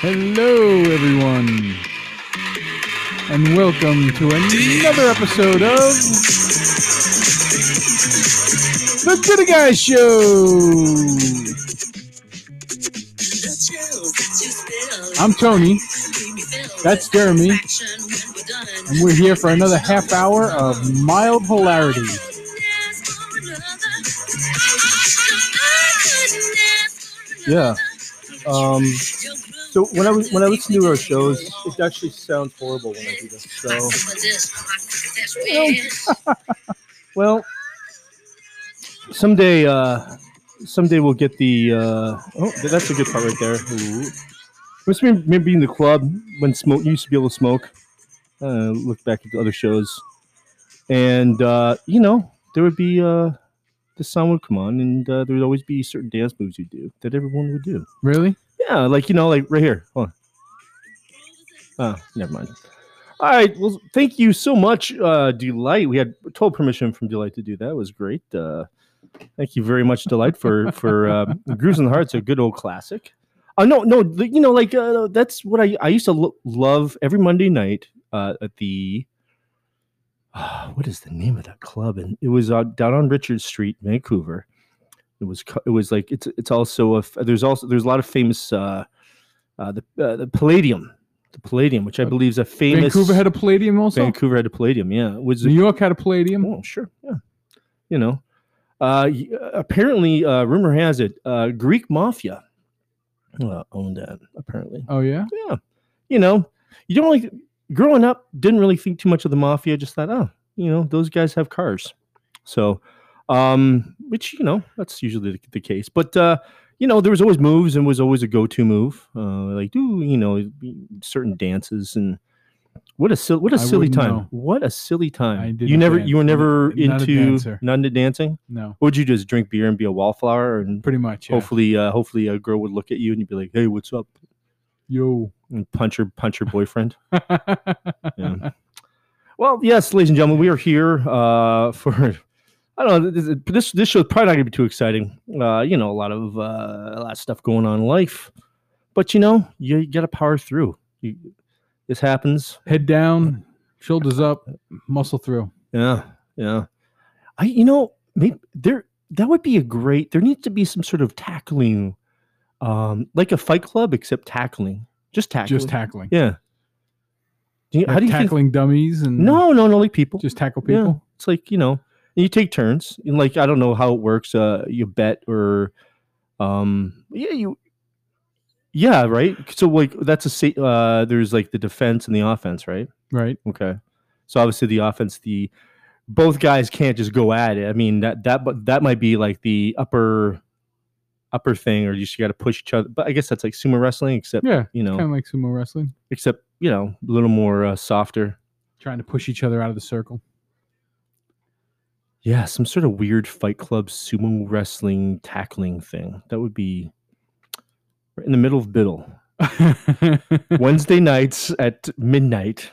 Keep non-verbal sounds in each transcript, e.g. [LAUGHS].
Hello, everyone, and welcome to another episode of the Gooder Guys Show. I'm Tony. That's Jeremy, and we're here for another half hour of mild hilarity. Yeah. Um, so when I was when I listen to our shows, it actually sounds horrible when I do this. So [LAUGHS] well, someday, uh, someday we'll get the. Uh, oh, that's a good part right there. Ooh. Must be maybe in the club when smoke you used to be able to smoke. Uh, look back at the other shows, and uh, you know there would be uh, the sun would come on, and uh, there would always be certain dance moves you do that everyone would do. Really? Yeah, like you know, like right here. Hold on. Oh, never mind. All right. Well, thank you so much, uh, Deee-Lite. We had total permission from Deee-Lite to do that. It was great. Uh, thank you very much, Deee-Lite, for for uh, Grooves in the Heart's a good old classic. Uh, no, no, you know, like uh, that's what I I used to lo- love every Monday night uh, at the. [SIGHS] What is the name of that club? And it was uh, down on Richard Street, Vancouver. It was it was like it's it's also a there's also there's a lot of famous uh, uh, the uh, the Palladium, the Palladium, which I Uh, believe is a famous Vancouver had a Palladium also. Vancouver had a Palladium. Yeah, it was New York had a Palladium. Oh, sure. Yeah. You know, uh, apparently, uh, rumor has it, uh, Greek mafia uh, owned that. Apparently, Oh yeah. yeah. You know, you don't like growing up. Didn't really think too much of the mafia. Just thought, oh, you know, those guys have cars. So, um, which you know, that's usually the, the case. But uh, you know, there was always moves and was always a go-to move. Uh, like, do you know, certain dances and. What a sil- what a I silly time! know. What a silly time! I you never, dance. you were never Not into not into dancing. No. Would you just drink beer and be a wallflower and Pretty much. Yeah. hopefully, uh, hopefully a girl would look at you and you'd be like, "Hey, what's up?" Yo. and punch her punch her boyfriend. [LAUGHS] Yeah. Well, yes, ladies and gentlemen, we are here uh, for. I don't know. This this, this show's probably not going to be too exciting. Uh, you know, a lot of uh, a lot of stuff going on in life, but you know, you, got to power through. You, this happens. Head down, shoulders up, muscle through. Yeah, yeah. I, you know, maybe there that would be a great. There needs to be some sort of tackling, um, like a Fight Club, except tackling, just tackling. Just tackling. Yeah. Do you, how do you think? tackling dummies and No, no, no, like people. just tackle Yeah. people. It's like you know, you take turns. And like I don't know how it works. Uh, you bet or, um, yeah, you, yeah, right. So like that's a uh, there's like the defense and the offense, right? Right. Okay. So obviously the offense, the both guys can't just go at it. I mean that that but that might be like the upper upper thing, or you just got to push each other. But I guess that's like sumo wrestling, except Yeah. you know, Kind of like sumo wrestling. except you know, a little more uh, softer. Trying to push each other out of the circle. Yeah, some sort of weird Fight Club sumo wrestling tackling thing. That would be right in the middle of Biddle. [LAUGHS] Wednesday nights at midnight.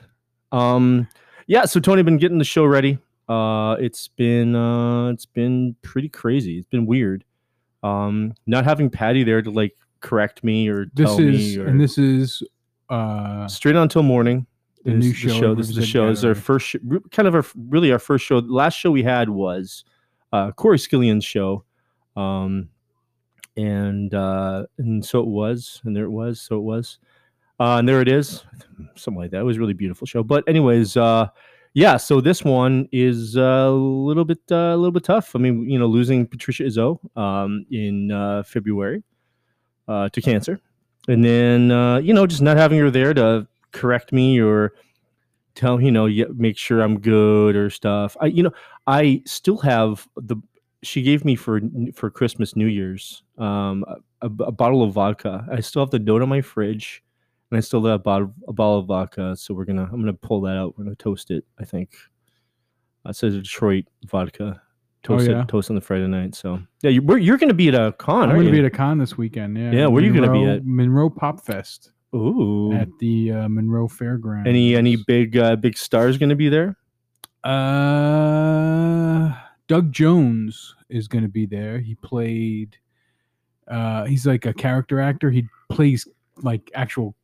Um, yeah. So Tony, been getting the show ready. Uh, it's been uh, it's been pretty crazy. It's been weird. Um, not having Patty there to like correct me or this tell is me or and this is uh straight on until morning. The is new the show. show. This is the show. This is our first, sh- kind of our really our first show. The last show we had was uh, Corey Skillian's show, um, and uh, and so it was, and there it was, so it was, uh, and there it is, something like that. It was a really beautiful show. But anyways, uh, yeah. So this one is uh, a little bit uh, a little bit tough. I mean, you know, losing Patricia Izzo um, in uh, February uh, to cancer, and then uh, you know just not having her there to correct me or tell you know make sure I'm good or stuff. I you know I still have the she gave me for for Christmas New Year's um a, a bottle of vodka. I still have the note on my fridge and I still have a bottle, a bottle of vodka. So we're gonna I'm gonna pull that out. We're gonna toast it. I think uh, it says Detroit vodka. Toast yeah? it, toast on the Friday night. So yeah, you, we're, you're gonna be at a con. I'm to be at a con this weekend. Yeah. Yeah, where are you gonna be at? Monroe Pop Fest Ooh. at the uh, Monroe Fairgrounds. Any any big uh, big stars gonna be there? Uh, Doug Jones is going to be there. He played. Uh, he's like a character actor. He plays like actual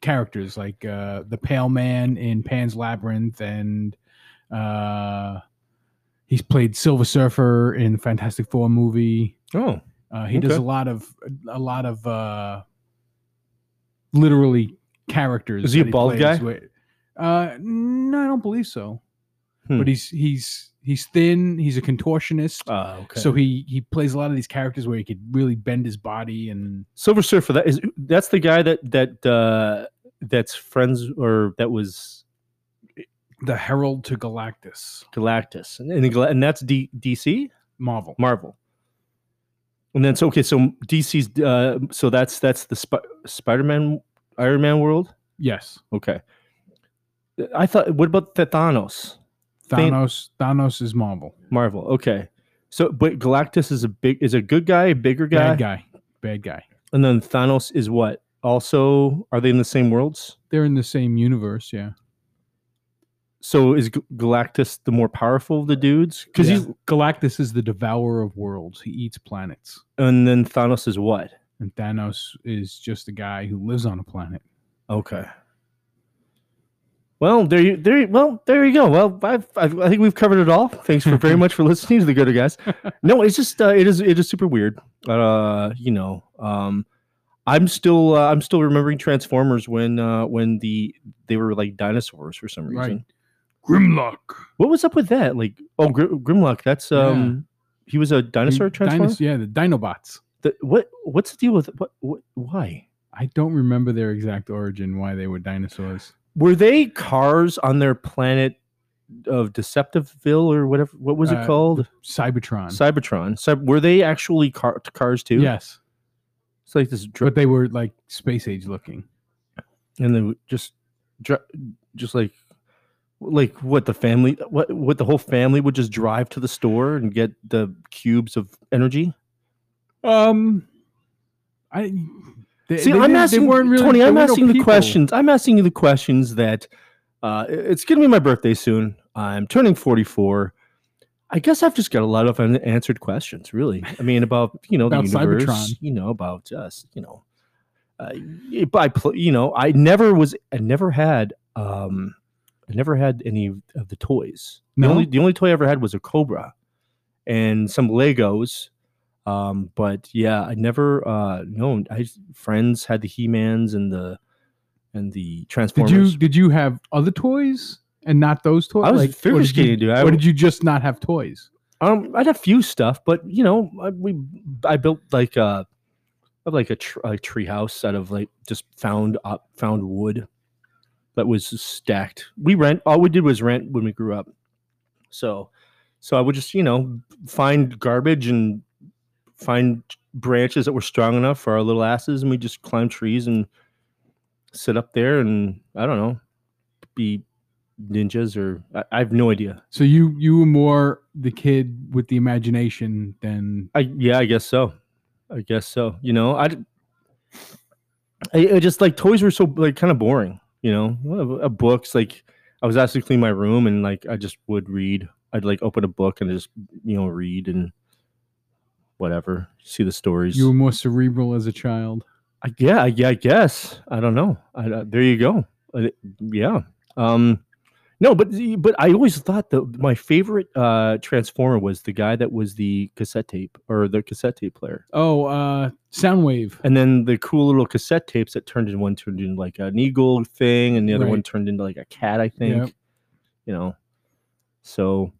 characters, like uh, the Pale Man in Pan's Labyrinth, and uh, he's played Silver Surfer in the Fantastic Four movie. Oh, Uh, he does a lot of a lot of uh, literally characters. Is he a bald guy? with- Uh, no, I don't believe so. Hmm. But he's he's he's thin. He's a contortionist. uh, okay. So he he plays a lot of these characters where he could really bend his body and Silver Surfer. That is that's the guy that that uh, that's friends or that was the Herald to Galactus, Galactus, and and, and that's D, DC Marvel. Marvel. And then so okay, so DC's uh, so that's that's the Sp- Spider-Man Iron Man world. Yes, Okay. I thought. What about the Thanos? Than- Thanos. Thanos is Marvel. Marvel. Okay. So, but Galactus is a big is a good guy, a bigger guy, Bad guy. Bad guy. and then Thanos is what? Also, are they in the same worlds? They're in the same universe. Yeah. So is Galactus the more powerful of the dudes? Because Yeah. he's Galactus is the devourer of worlds. He eats planets. and then Thanos is what? And Thanos is just a guy who lives on a planet. Okay. Well, there you there. Well, there you go. Well, I've, I've, I think we've covered it all. Thanks for very [LAUGHS] much for listening to the Gooder Guys. [LAUGHS] No, it's just uh, it is it is super weird. Uh, you know, um, I'm still uh, I'm still remembering Transformers when uh, when the they were like dinosaurs for some Right. Reason. Grimlock. What was up with that? Like, oh, Gr- Grimlock. That's um, he was a dinosaur transformer. Dinos- yeah, the Dinobots. The- what what's the deal with what, what why? I don't remember their exact origin, why they were dinosaurs. Were they cars on their planet of Deceptiveville or whatever? What was it Uh, called? Cybertron. Cybertron. Cy- were they actually car- cars too? yes. It's like this, dr- But they were like space age looking. and they would just, dr- just like, like what the family, what what the whole family would just drive to the store and get the cubes of energy. Um, I they, See, they I'm asking weren't really- Tony. I'm were no asking the questions. I'm asking you the questions that. Uh, it's gonna be my birthday soon. I'm turning 44. I guess I've just got a lot of unanswered questions. Really, I mean, [LAUGHS] about you know About the universe. Cybertron. You know about us. You know, uh, by you know, I never was. I never had. Um, I never had any of the toys. The only the only toy I ever had was a Cobra, and some Legos. Um, but yeah, I never uh no I friends had the He-Mans and the and the Transformers. Did you did you have other toys and not those toys? I was Like, figure or did you- skating, dude. I- or did you just not have toys? um I had a few stuff, but you know, I, we I built like uh like a, tr- a tree house out of like just found up found wood that was stacked. We rent all we did was rent when we grew up. So so I would just, you know, find garbage and find branches that were strong enough for our little asses and we just climb trees and sit up there and I don't know, be ninjas or I, I have no idea. So you you were more the kid with the imagination than I yeah, I guess so. I guess so. You know, I, I, I just like toys were so like kind of boring. You know, uh, books like I was asked to clean my room and like I just would read. I'd like open a book and just you know read and whatever, see the stories. you were more cerebral as a child. I, yeah, I- yeah, I guess. I don't know. I, uh, there you go. Uh, yeah. Um, no, but but I always thought that my favorite uh, Transformer was the guy that was the cassette tape or the cassette tape player, Oh, uh Soundwave. and then the cool little cassette tapes that turned in one turned into like an eagle thing, and the other one turned into like a cat. I think. Yep. You know. So.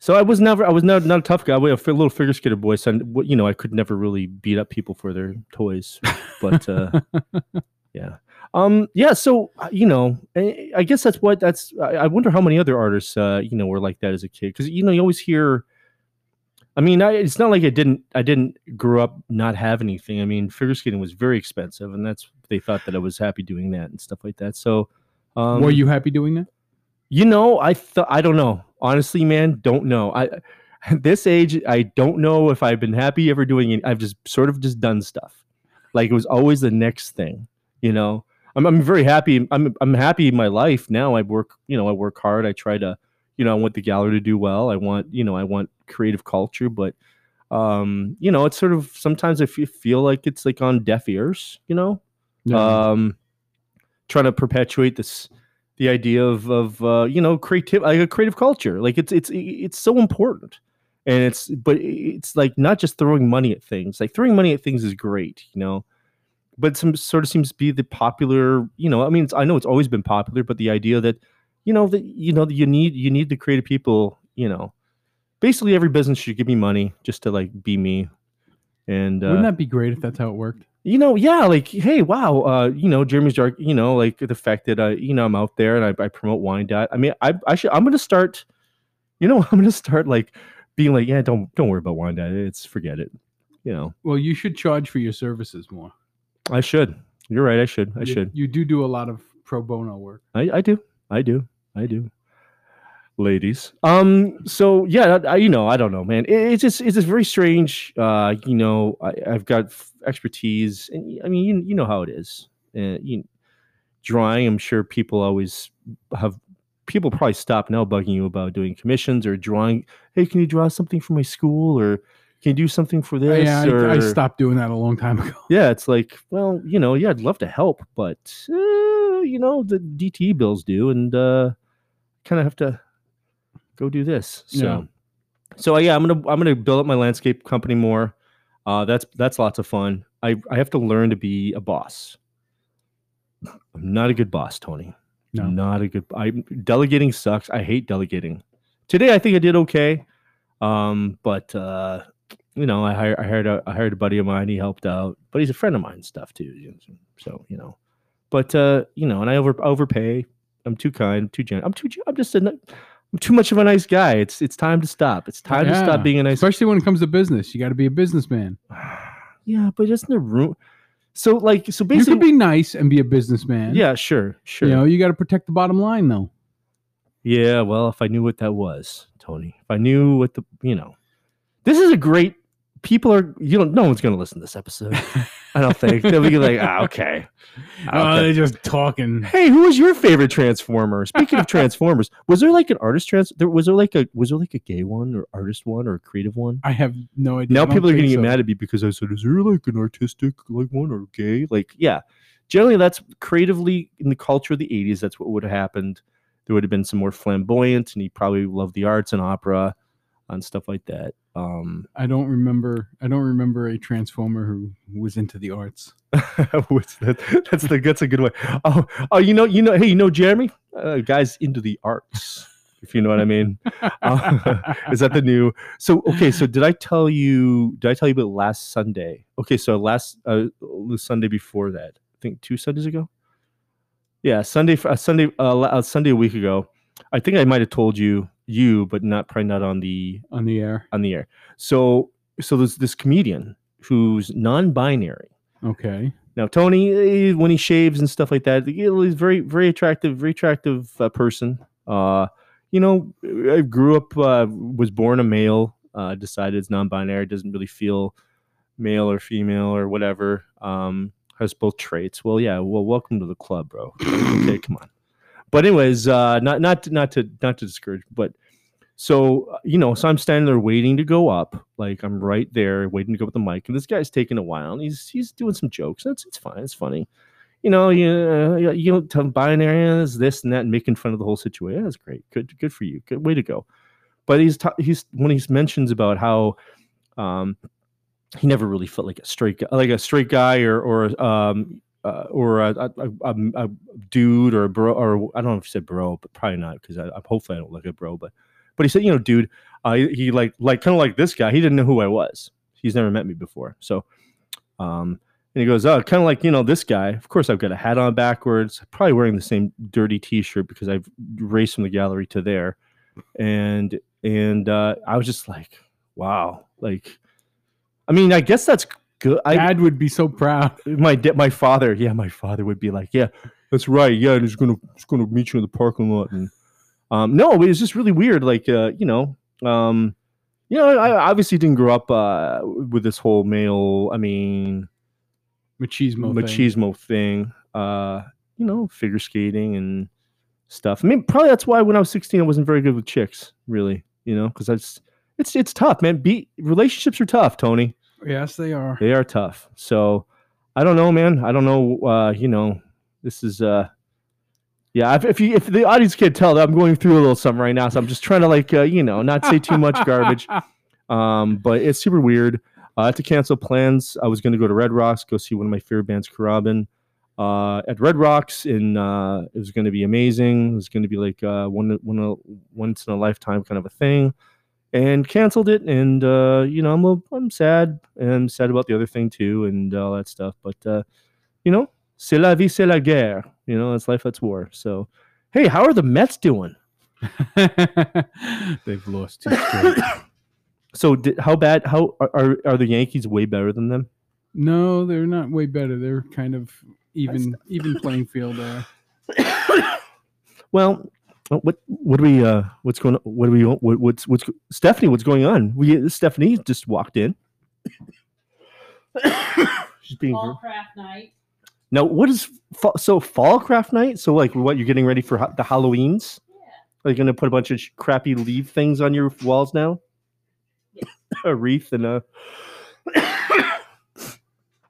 So I was never, I was not, not a tough guy. I was a little figure skater boy. So, I- you know, I could never really beat up people for their toys. But uh, [LAUGHS] yeah, um, yeah. So uh, you know, I, I guess that's what that's. I, I wonder how many other artists, uh, you know, were like that as a kid. Because you know, you always hear. I mean, I, it's not like I didn't. I didn't grow up not have anything. I mean, figure skating was very expensive, and that's they thought that I was happy doing that and stuff like that. So, um, were you happy doing that? you know, I thought I don't know. Honestly, man, don't know. I at [LAUGHS] this age, I don't know if I've been happy ever doing it. I've just sort of just done stuff. Like it was always the next thing, you know. I'm I'm very happy. I'm I'm happy in my life now. I work, you know, I work hard. I try to, you know, I want the gallery to do well. I want, you know, I want creative culture, but um, you know, it's sort of sometimes I f- fe- feel like it's like on deaf ears, you know. Yeah. um, trying to perpetuate this the idea of of uh, you know creative like a creative culture. Like it's it's it's so important, and it's but it's like not just throwing money at things. Like throwing money at things is great, you know. But some sort of seems to be the popular, you know. I mean, it's, I know it's always been popular, but the idea that, you know, that you know that you need you need the creative people, you know. Basically, every business should give me money just to like be me, and uh, Wouldn't that be great if that's how it worked? you know, yeah, like, hey, wow, uh, you know, Jeremy's dark, you know, like the fact that I, you know, I'm out there and I, I promote wine dot. I mean, I, I should, I'm gonna start, you know, [LAUGHS] I'm gonna start like being like, yeah, don't, don't worry about wine dot. It's forget it. You know, Well, you should charge for your services more. I should. You're right. I should. I You- should. You do do a lot of pro bono work. I, I do. I do. I do. Ladies. Um. So yeah, I, you know, I don't know, man. It, it's just it's just very strange. Uh. You know, I, I've got f- expertise, and I mean, you you know how it is. Uh, you drawing. I'm sure people always have. People probably stop now bugging you about doing commissions or drawing. Hey, can you draw something for my school, or can you do something for this? yeah, or, I, I stopped doing that a long time ago. [LAUGHS] yeah, it's like, well, you know, yeah, I'd love to help, but uh, you know, the DTE bills do, and uh, kind of have to go do this. So, Yeah. so uh, yeah, I'm gonna I'm gonna build up my landscape company more. Uh, that's that's lots of fun. I I have to learn to be a boss. I'm not a good boss, Tony. No. Not a good. I delegating sucks. I hate delegating. Today, I think I did okay, um, but uh, you know, I hired I hired a I hired a buddy of mine. He helped out, but he's a friend of mine stuff too. So you know, but uh, you know, and I over overpay. I'm too kind. Too gen. I'm too. I'm just a. I'm too much of a nice guy. It's it's time to stop. It's time to stop being a nice. Especially when it comes to business, you got to be a businessman. [SIGHS] yeah, but isn't the room? So like so basically, You could be nice and be a businessman. yeah, sure, sure. You know, you got to protect the bottom line, though. Yeah, well, if I knew what that was, Tony, if I knew what the, you know, this is a great. People are, you know, no one's going to listen to this episode. I don't think they'll be like, ah, [LAUGHS] okay. Oh, okay. they're just talking. Hey, who was your favorite Transformer? Speaking of Transformers, was there like an artist trans? There was there like a was there like a gay one or artist one or a creative one? I have no idea. Now people are think going to get so. mad at me because I said, "Is there like an artistic like one or gay?" Like, yeah, generally that's creatively in the culture of the '80s. That's what would have happened. There would have been some more flamboyant, and he probably loved the arts and opera and stuff like that. Um, I don't remember. I don't remember a transformer who was into the arts. [LAUGHS] what's that? That's the that's a good one. Oh, oh, you know, you know, hey, you know, Jeremy, uh, guys into the arts, if you know what I mean. Uh, [LAUGHS] is that the new? So okay, so did I tell you? Did I tell you about last Sunday? Okay, so last uh, the Sunday before that, I think two Sundays ago. Yeah, Sunday, uh, Sunday, uh, uh, Sunday a week ago. I think I might have told you, you, but not probably not on the on the air. on the air. So, so there's this comedian who's non-binary. Okay. Now, Tony, eh, when he shaves and stuff like that, he's very, very attractive, very attractive uh, person. Uh, you know, I grew up, uh, was born a male, uh, decided it's non-binary, doesn't really feel male or female or whatever. Um, has both traits. Well, yeah. Well, welcome to the club, bro. [LAUGHS] okay, come on. But anyways, uh, not not not to not to discourage, but so uh, you know, so I'm standing there waiting to go up, like I'm right there waiting to go with the mic, and this guy's taking a while, and he's he's doing some jokes. That's it's fine, it's funny. You know, you uh, you- know, tell binary is this and that, and making fun of the whole situation. That's great. Good, good for you. Good way to go. But he's ta- he's when he mentions about how um, he never really felt like a straight guy, like a straight guy or or um uh, or a, a, a, a dude or a bro or I don't know if he said bro, but probably not because I, I hopefully I don't look a bro, but but he said you know dude, uh, he, he like like kind of like this guy. He didn't know who I was. He's never met me before, so um. And he goes, oh, kind of like you know this guy. Of course, I've got a hat on backwards, probably wearing the same dirty T-shirt because I've raced from the gallery to there, and and uh, I was just like, wow, like, I mean, I guess that's good. I, Dad would be so proud. [LAUGHS] my my father, yeah, my father would be like, yeah, that's right, yeah, and he's gonna he's gonna meet you in the parking lot, and um, no, it was just really weird, like, uh, you know, um, you know, I obviously didn't grow up uh, with this whole male, I mean, Machismo. thing. machismo thing, uh, you know, figure skating and stuff. I mean, probably that's why when I was 16, I wasn't very good with chicks, really, you know, because it's it's it's tough, man. Be relationships are tough, Tony. Yes, they are. They are tough. So, I don't know, man. I don't know. Uh, you know, this is uh, yeah. If, if you if the audience can't tell, that I'm going through a little something right now, so I'm just trying to like uh, you know not say too much [LAUGHS] garbage. Um, but it's super weird. I had to cancel plans. I was going to go to Red Rocks, go see one of my favorite bands, Khruangbin, uh, at Red Rocks, and uh, it was going to be amazing. It was going to be like uh, one, one, once in a lifetime kind of a thing, and canceled it. And uh, you know, I'm a, I'm sad, and sad about the other thing too, and all that stuff. But uh, you know, c'est la vie, c'est la guerre. You know, it's life, that's war. So, hey, how are the Mets doing? [LAUGHS] They've lost two straight. [COUGHS] So, did, how bad? How are are the Yankees way better than them? No, they're not way better. They're kind of even even playing field there. [COUGHS] Well, what what do we uh what's going on? What do we what, what's what's Stephanie? What's going on? We Stephanie just walked in. [COUGHS] She's being Fall craft night. now. What is fa- so fall craft night? So like what you're getting ready for ha- the Halloweens? Yeah. Are you gonna put a bunch of sh- crappy leaf things on your walls now? Yes. [COUGHS] a wreath and a [COUGHS]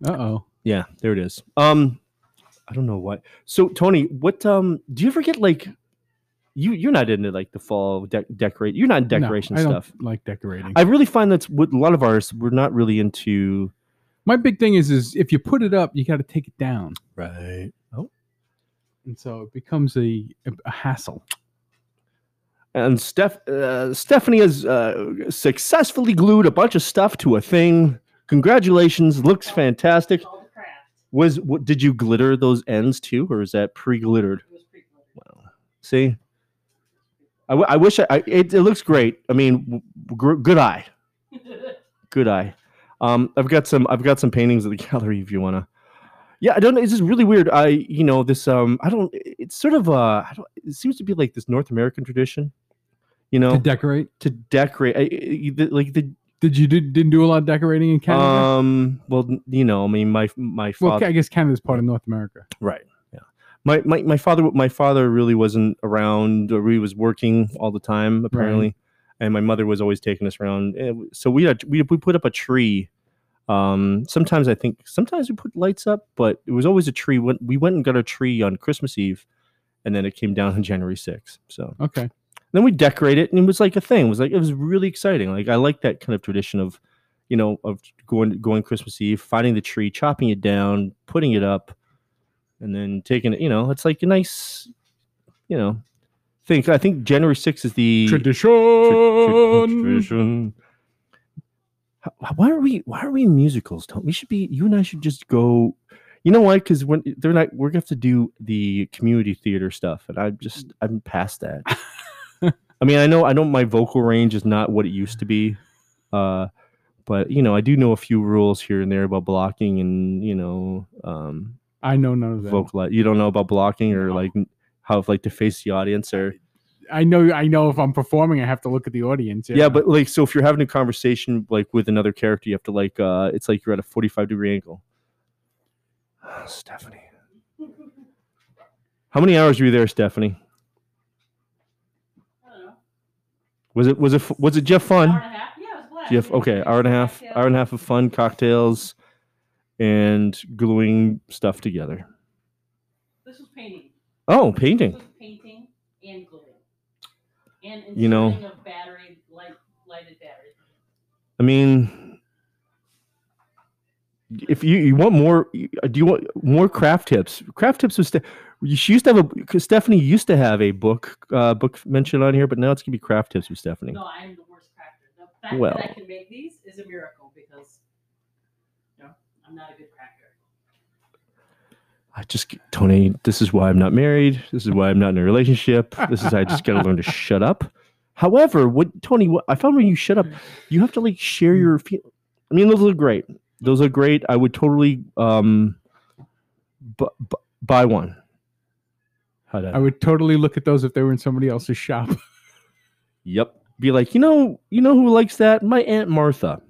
Uh oh. Yeah, there it is. Um, I don't know what. So Tony, what um, do you ever get like? You you're not into like the fall de- decorate. You're not in decoration I don't stuff. like decorating. I really find that's what a lot of ours we're not really into. My big thing is is if you put it up, you got to take it down, Right. Oh. and so it becomes a a hassle. And Steph uh, Stephanie has uh, successfully glued a bunch of stuff to a thing. Congratulations! Looks fantastic. All the craft. Was what did you glitter those ends too, or is that pre-glittered? It was pretty good. See, I, w- I wish I, I it, it looks great. I mean, gr- good eye, [LAUGHS] good eye. Um, I've got some I've got some paintings at the [LAUGHS] gallery if you wanna. Yeah, I don't know. It's just really weird. I you know this um I don't. It's sort of uh I don't, it seems to be like this North American tradition. You know, To decorate. to decorate I, I- the- like the Did you did, didn't do a lot of decorating in Canada? um well you know I mean my my well, father I guess Canada's part of North America. Right. My, my my father my father really wasn't around or he was working all the time apparently. And my mother was always taking us around. Eh, So we had we we put up a tree. Um sometimes I think sometimes we put lights up, but it was always a tree. We went and got a tree on Christmas Eve and then it came down on [LAUGHS] January 6th. So Okay. then we decorate it and it was like a thing. It was like it was really exciting. Like I like that kind of tradition of, you know, of going going Christmas Eve, finding the tree, chopping it down, putting it up, and then taking it. You know, it's like a nice, you know, thing. I think January sixth is the Tradition. tra- tradition. Why are we why are we in musicals? Don't we should be you and I should just go. You know why? Because when they're not, we're gonna have to do the community theater stuff, and I'm just I'm past that. [LAUGHS] I mean, I know I know my vocal range is not what it used to be, uh, but you know I do know a few rules here and there about blocking and you know um, I know none of that. vocal. You don't know about blocking or like how like to face the audience or I know. I know if I'm performing, I have to look at the audience. yeah. but like so if you're having a conversation like with another character, you have to like uh, it's like you're at a 45 degree angle. [SIGHS] Stephanie, how many hours were you there, Stephanie? I don't know. Was it was it was it Jeff fun? Hour and a half? Yeah, it was blast. Jeff, okay, hour and a half, hour and a half of fun, cocktails, and gluing stuff together. This was painting. Oh, This painting. painting and gluing. And You know- battery, light, lighted battery. I mean, if you, you want more, do you want more craft tips? Craft tips was. She used to have a Stephanie used to have a book uh, book mentioned on here, but now it's gonna be craft tips with Stephanie. No, I am the worst crafter. The fact Well. that I can make these is a miracle because, I'm not a good crafter. I just Tony, this is why I'm not married. This is why I'm not in a relationship. This is I just gotta learn to shut up. However, what Tony, what I found when you shut up, you have to like share your feel. I mean, those look great. Those are great. I would totally um, bu- bu- buy one. How'd I would totally look at those if they were in somebody else's shop. Yep. Be like, you know, you know who likes that? My aunt Martha.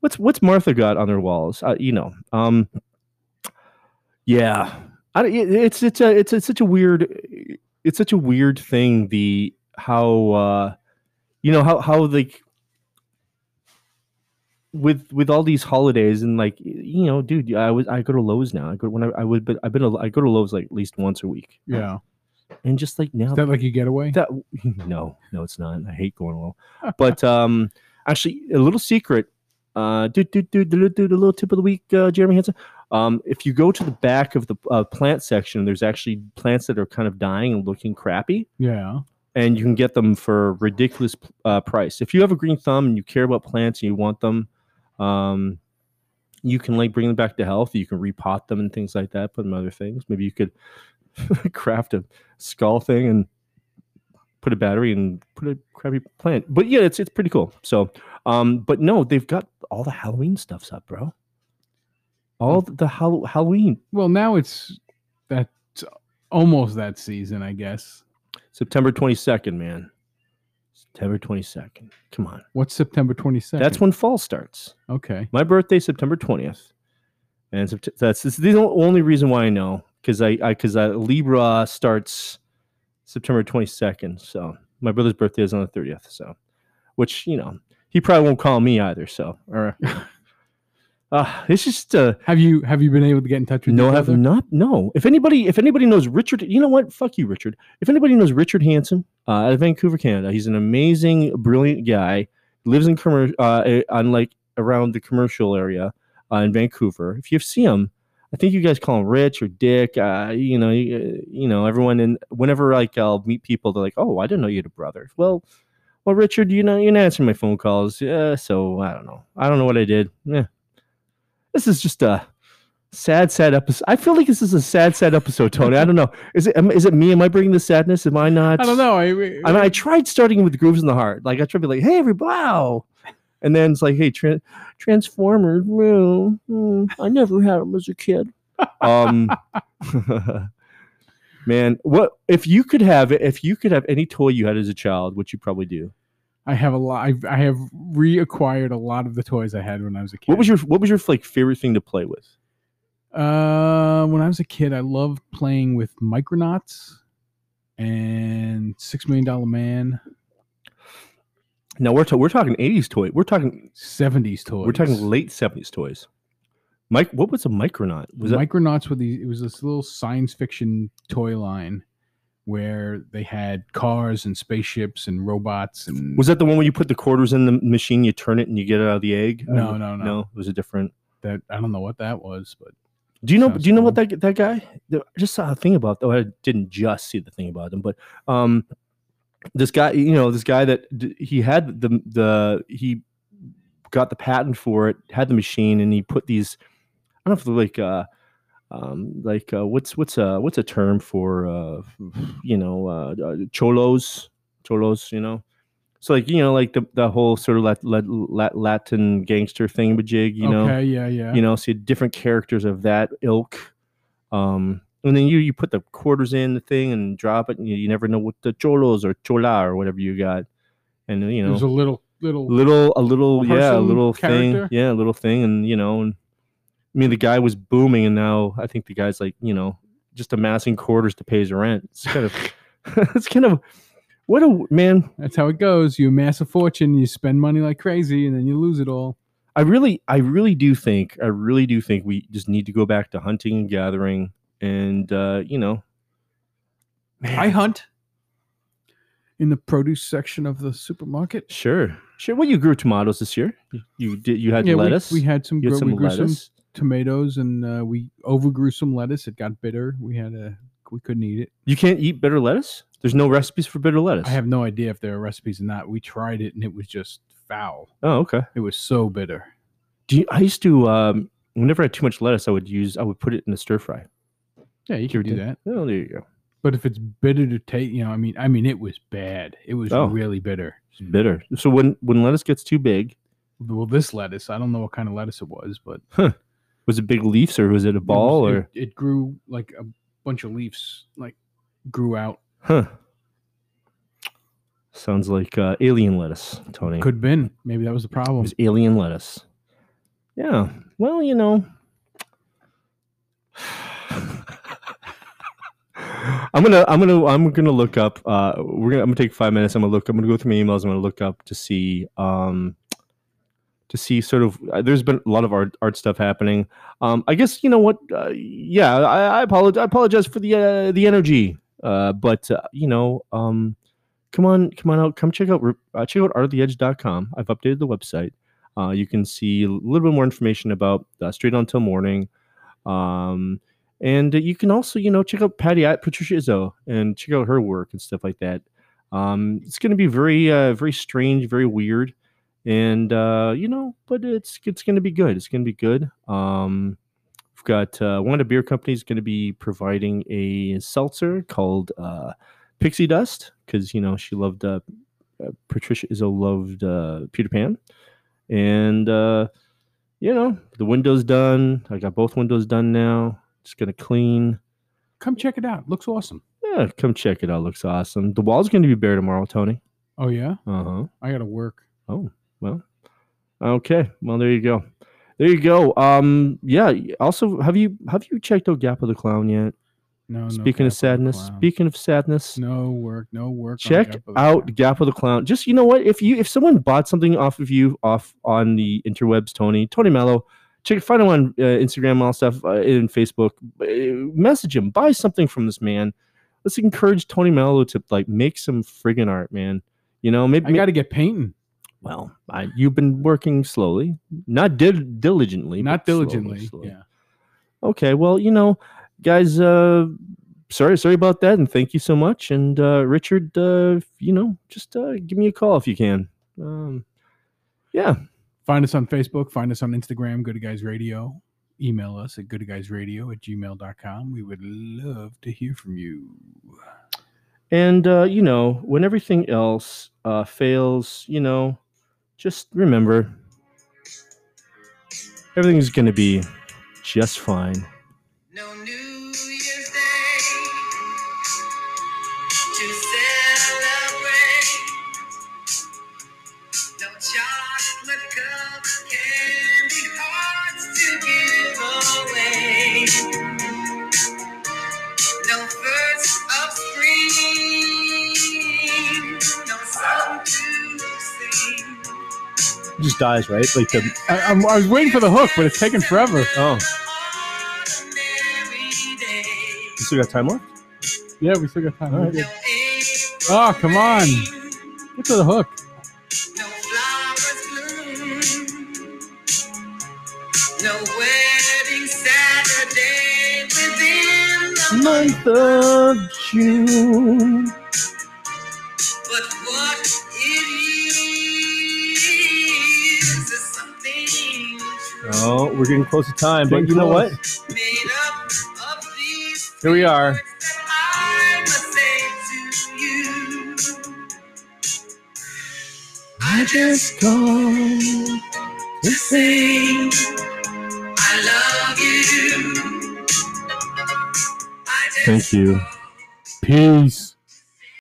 What's what's Martha got on their walls? Uh, you know. Um. Yeah. I, it's it's a it's a, such a weird it's such a weird thing the how uh you know how how like with with all these holidays and like you know, dude, I was I go to Lowe's now. I go when I, I would, but I've been a, I go to Lowe's like at least once a week, Yeah. and just like now Is that like a getaway? that [LAUGHS] no, no, it's not. I hate going low. But um, actually, a little secret. Uh, do do do do do the little tip of the week, uh, Jeremy Hansen. Um, if you go to the back of the uh, plant section, there's actually plants that are kind of dying and looking crappy, yeah. and you can get them for a ridiculous uh, price. If you have a green thumb and you care about plants and you want them, um, you can like bring them back to health. You can repot them and things like that. Put them in other things. Maybe you could [LAUGHS] craft a skull thing and put a battery and put a crappy plant. But yeah, it's it's pretty cool. So, um, but no, they've got all the Halloween stuffs up, bro. All the, the Hall- Halloween Well, now it's that's almost that season, I guess. September twenty second, man. September twenty second. Come on, What's September 22nd? that's when fall starts. Okay. My birthday, September twentieth, and Sept- that's this is the only reason why I know because I because I, Libra starts September twenty second. So my brother's birthday is on the thirtieth. So, which you know he probably won't call me either. So, or [LAUGHS] uh, it's just uh, Have you have you been able to get in touch with no, I have not. No, if anybody, if anybody knows Richard, you know what? Fuck you, Richard. If anybody knows Richard Hansen uh, out of Vancouver, Canada, he's an amazing, brilliant guy. Lives in commercial, uh, eh, on like around the commercial area uh, in Vancouver. If you see him, I think you guys call him Rich or Dick. Uh, you know, you, you know, everyone. And whenever like I'll meet people, they're like, "Oh, I didn't know you had a brother." Well, well, Richard, you know, you're not answering my phone calls. Yeah, so I don't know. I don't know what I did. Yeah, this is just a sad, sad episode. I feel like this is a sad, sad episode, Tony. I don't know. Is it? am- Is it me? Am I bringing the sadness? Am I not? I don't know. I, I mean, I tried starting with grooves in the heart. Like I tried to be like, "Hey, everybody!" Wow. And then it's like, "Hey, tra- Transformers, well, mm, I never had them as a kid." [LAUGHS] Um, [LAUGHS] man, what if you could have if you could have any toy you had as a child? What you probably do? I have a lot. I've, I have reacquired a lot of the toys I had when I was a kid. What was your What was your like favorite thing to play with? Uh, when I was a kid, I loved playing with Micronauts and Six Million Dollar Man, Now we're ta- we're talking eighties toy. We're talking seventies toys. we're talking late seventies toys. Mike, what was a Micronaut? Was that Micronauts were these. It was this little science fiction toy line where they had cars and spaceships and robots and was that the one where you put the quarters in the machine, you turn it, and you get it out of the egg? No, Uh, no, no. no. It was a different. that I don't know what that was, but Do you know? Sounds do you know what cool. that that guy? I just saw a thing about. Though I didn't just see the thing about him, but um, this guy, you know, this guy that d- he had the the he got the patent for it, had the machine, and he put these. I don't know if like uh, um, like uh, what's what's a what's a term for uh, you know uh, uh, cholos cholos, you know. So like you know like the the whole sort of lat, lat, lat, Latin gangster thing, jig, you know okay, yeah, yeah, you know, see different characters of that ilk. Um, and then you you put the quarters in the thing and drop it, and you, you never know what the cholos or chola or whatever you got, and uh, you know, a little little. little a little yeah, a little thing, character? yeah, a little thing, and you know, and I mean the guy was booming, and now I think the guy's like you know just amassing quarters to pay his rent. It's kind of [LAUGHS] it's kind of what a man. That's how it goes. You amass a fortune, you spend money like crazy, and then you lose it all. I really, I really do think, I really do think we just need to go back to hunting and gathering, and uh, you know, I hunt in the produce section of the supermarket. sure, sure. Well, you grew tomatoes this year. You, you did. You had yeah, lettuce. We, had some. you had we some grew some lettuce. Tomatoes, and uh, we overgrew some lettuce. It got bitter. We had a. We couldn't eat it. You can't eat bitter lettuce. There's no recipes for bitter lettuce. I have no idea if there are recipes or not. We tried it, and it was just foul. Oh, okay. It was so bitter. Do you, I used to um, whenever I had too much lettuce, I would use, I would put it in a stir fry. Yeah, you can do that. Oh, there you go. But if it's bitter to taste, you know, I mean, I mean, it was bad. It was Oh. really bitter. It's bitter. So when when lettuce gets too big, Well, this lettuce, I don't know what kind of lettuce it was, but was it big leaves or was it a it was- ball it, or it grew like a bunch of leaves, like grew out. huh? Sounds like uh, alien lettuce, Tony. Could have been. Maybe that was the problem It was alien lettuce. Yeah. Well, you know. [SIGHS] I'm gonna I'm gonna I'm gonna look up uh we're gonna I'm gonna take five minutes, I'm gonna look I'm gonna go through my emails, I'm gonna look up to see um to see sort of. Uh, there's been a lot of art art stuff happening. Um, I guess you know what? Uh, yeah, I, I apologize. I apologize for the uh, the energy. Uh, but uh, you know, um, come on, come on out, come check out uh, check out artoftheedge.com. I've updated the website. Uh, you can see a little bit more information about uh, Straight On Till Morning. Um, and you can also, you know, check out Patty at Patricia Izzo and check out her work and stuff like that. Um, it's going to be very, uh, very strange, very weird, and uh, you know, but it's it's going to be good. It's going to be good. Um, we've got uh, one of the beer companies going to be providing a seltzer called uh, Pixie Dust because you know she loved uh, uh, Patricia Izzo loved uh, Peter Pan, and uh, you know the windows done. I got both windows done now. Just gonna clean. Come check it out. Looks awesome. Yeah, come check it out. Looks awesome. The wall's going to be bare tomorrow, Tony. Oh yeah. Uh huh. I got to work. Oh well. Okay. Well, there you go. There you go. Um. Yeah. Also, have you have you checked out Gap of the Clown yet? No. no Speaking Gap of sadness. Clown. Speaking of sadness. No work. No work. Check Gap out. Gap of the Clown. Just you know what? If you if someone bought something off of you off on the interwebs, Tony Tony Mello, check find him on uh, Instagram and all stuff uh, and Facebook. Uh, message him. Buy something from this man. Let's encourage Tony Mello to like make some friggin' art, man. You know, maybe I got to get painting. Well, I, you've been working slowly, not dil- diligently, Not but slowly, diligently. slowly. Yeah. Okay, well, you know, guys, uh, sorry, sorry about that, and thank you so much. And uh, Richard, uh, you know, just uh, give me a call if you can. Um, yeah, Find us on Facebook. Find us on Instagram. Gooder Guys Radio. Email us at gooderguysradio at gmail.com. We would love to hear from you. and uh, you know, when everything else uh, fails, you know, just remember everything's gonna be just fine. No It just dies, right? Like the I, I'm, I was waiting for the hook, but it's taking forever. oh, Ordinary day. you still got time left? Yeah, we still got time. All right. Oh, come on. April Get to the hook. No. No wedding Saturday within the month. Month of June. True. Oh, we're getting close to time, but Getting you know what? close. Made up of these Here we are. I must say to you. I just called to say I love you. I Thank you. Peace.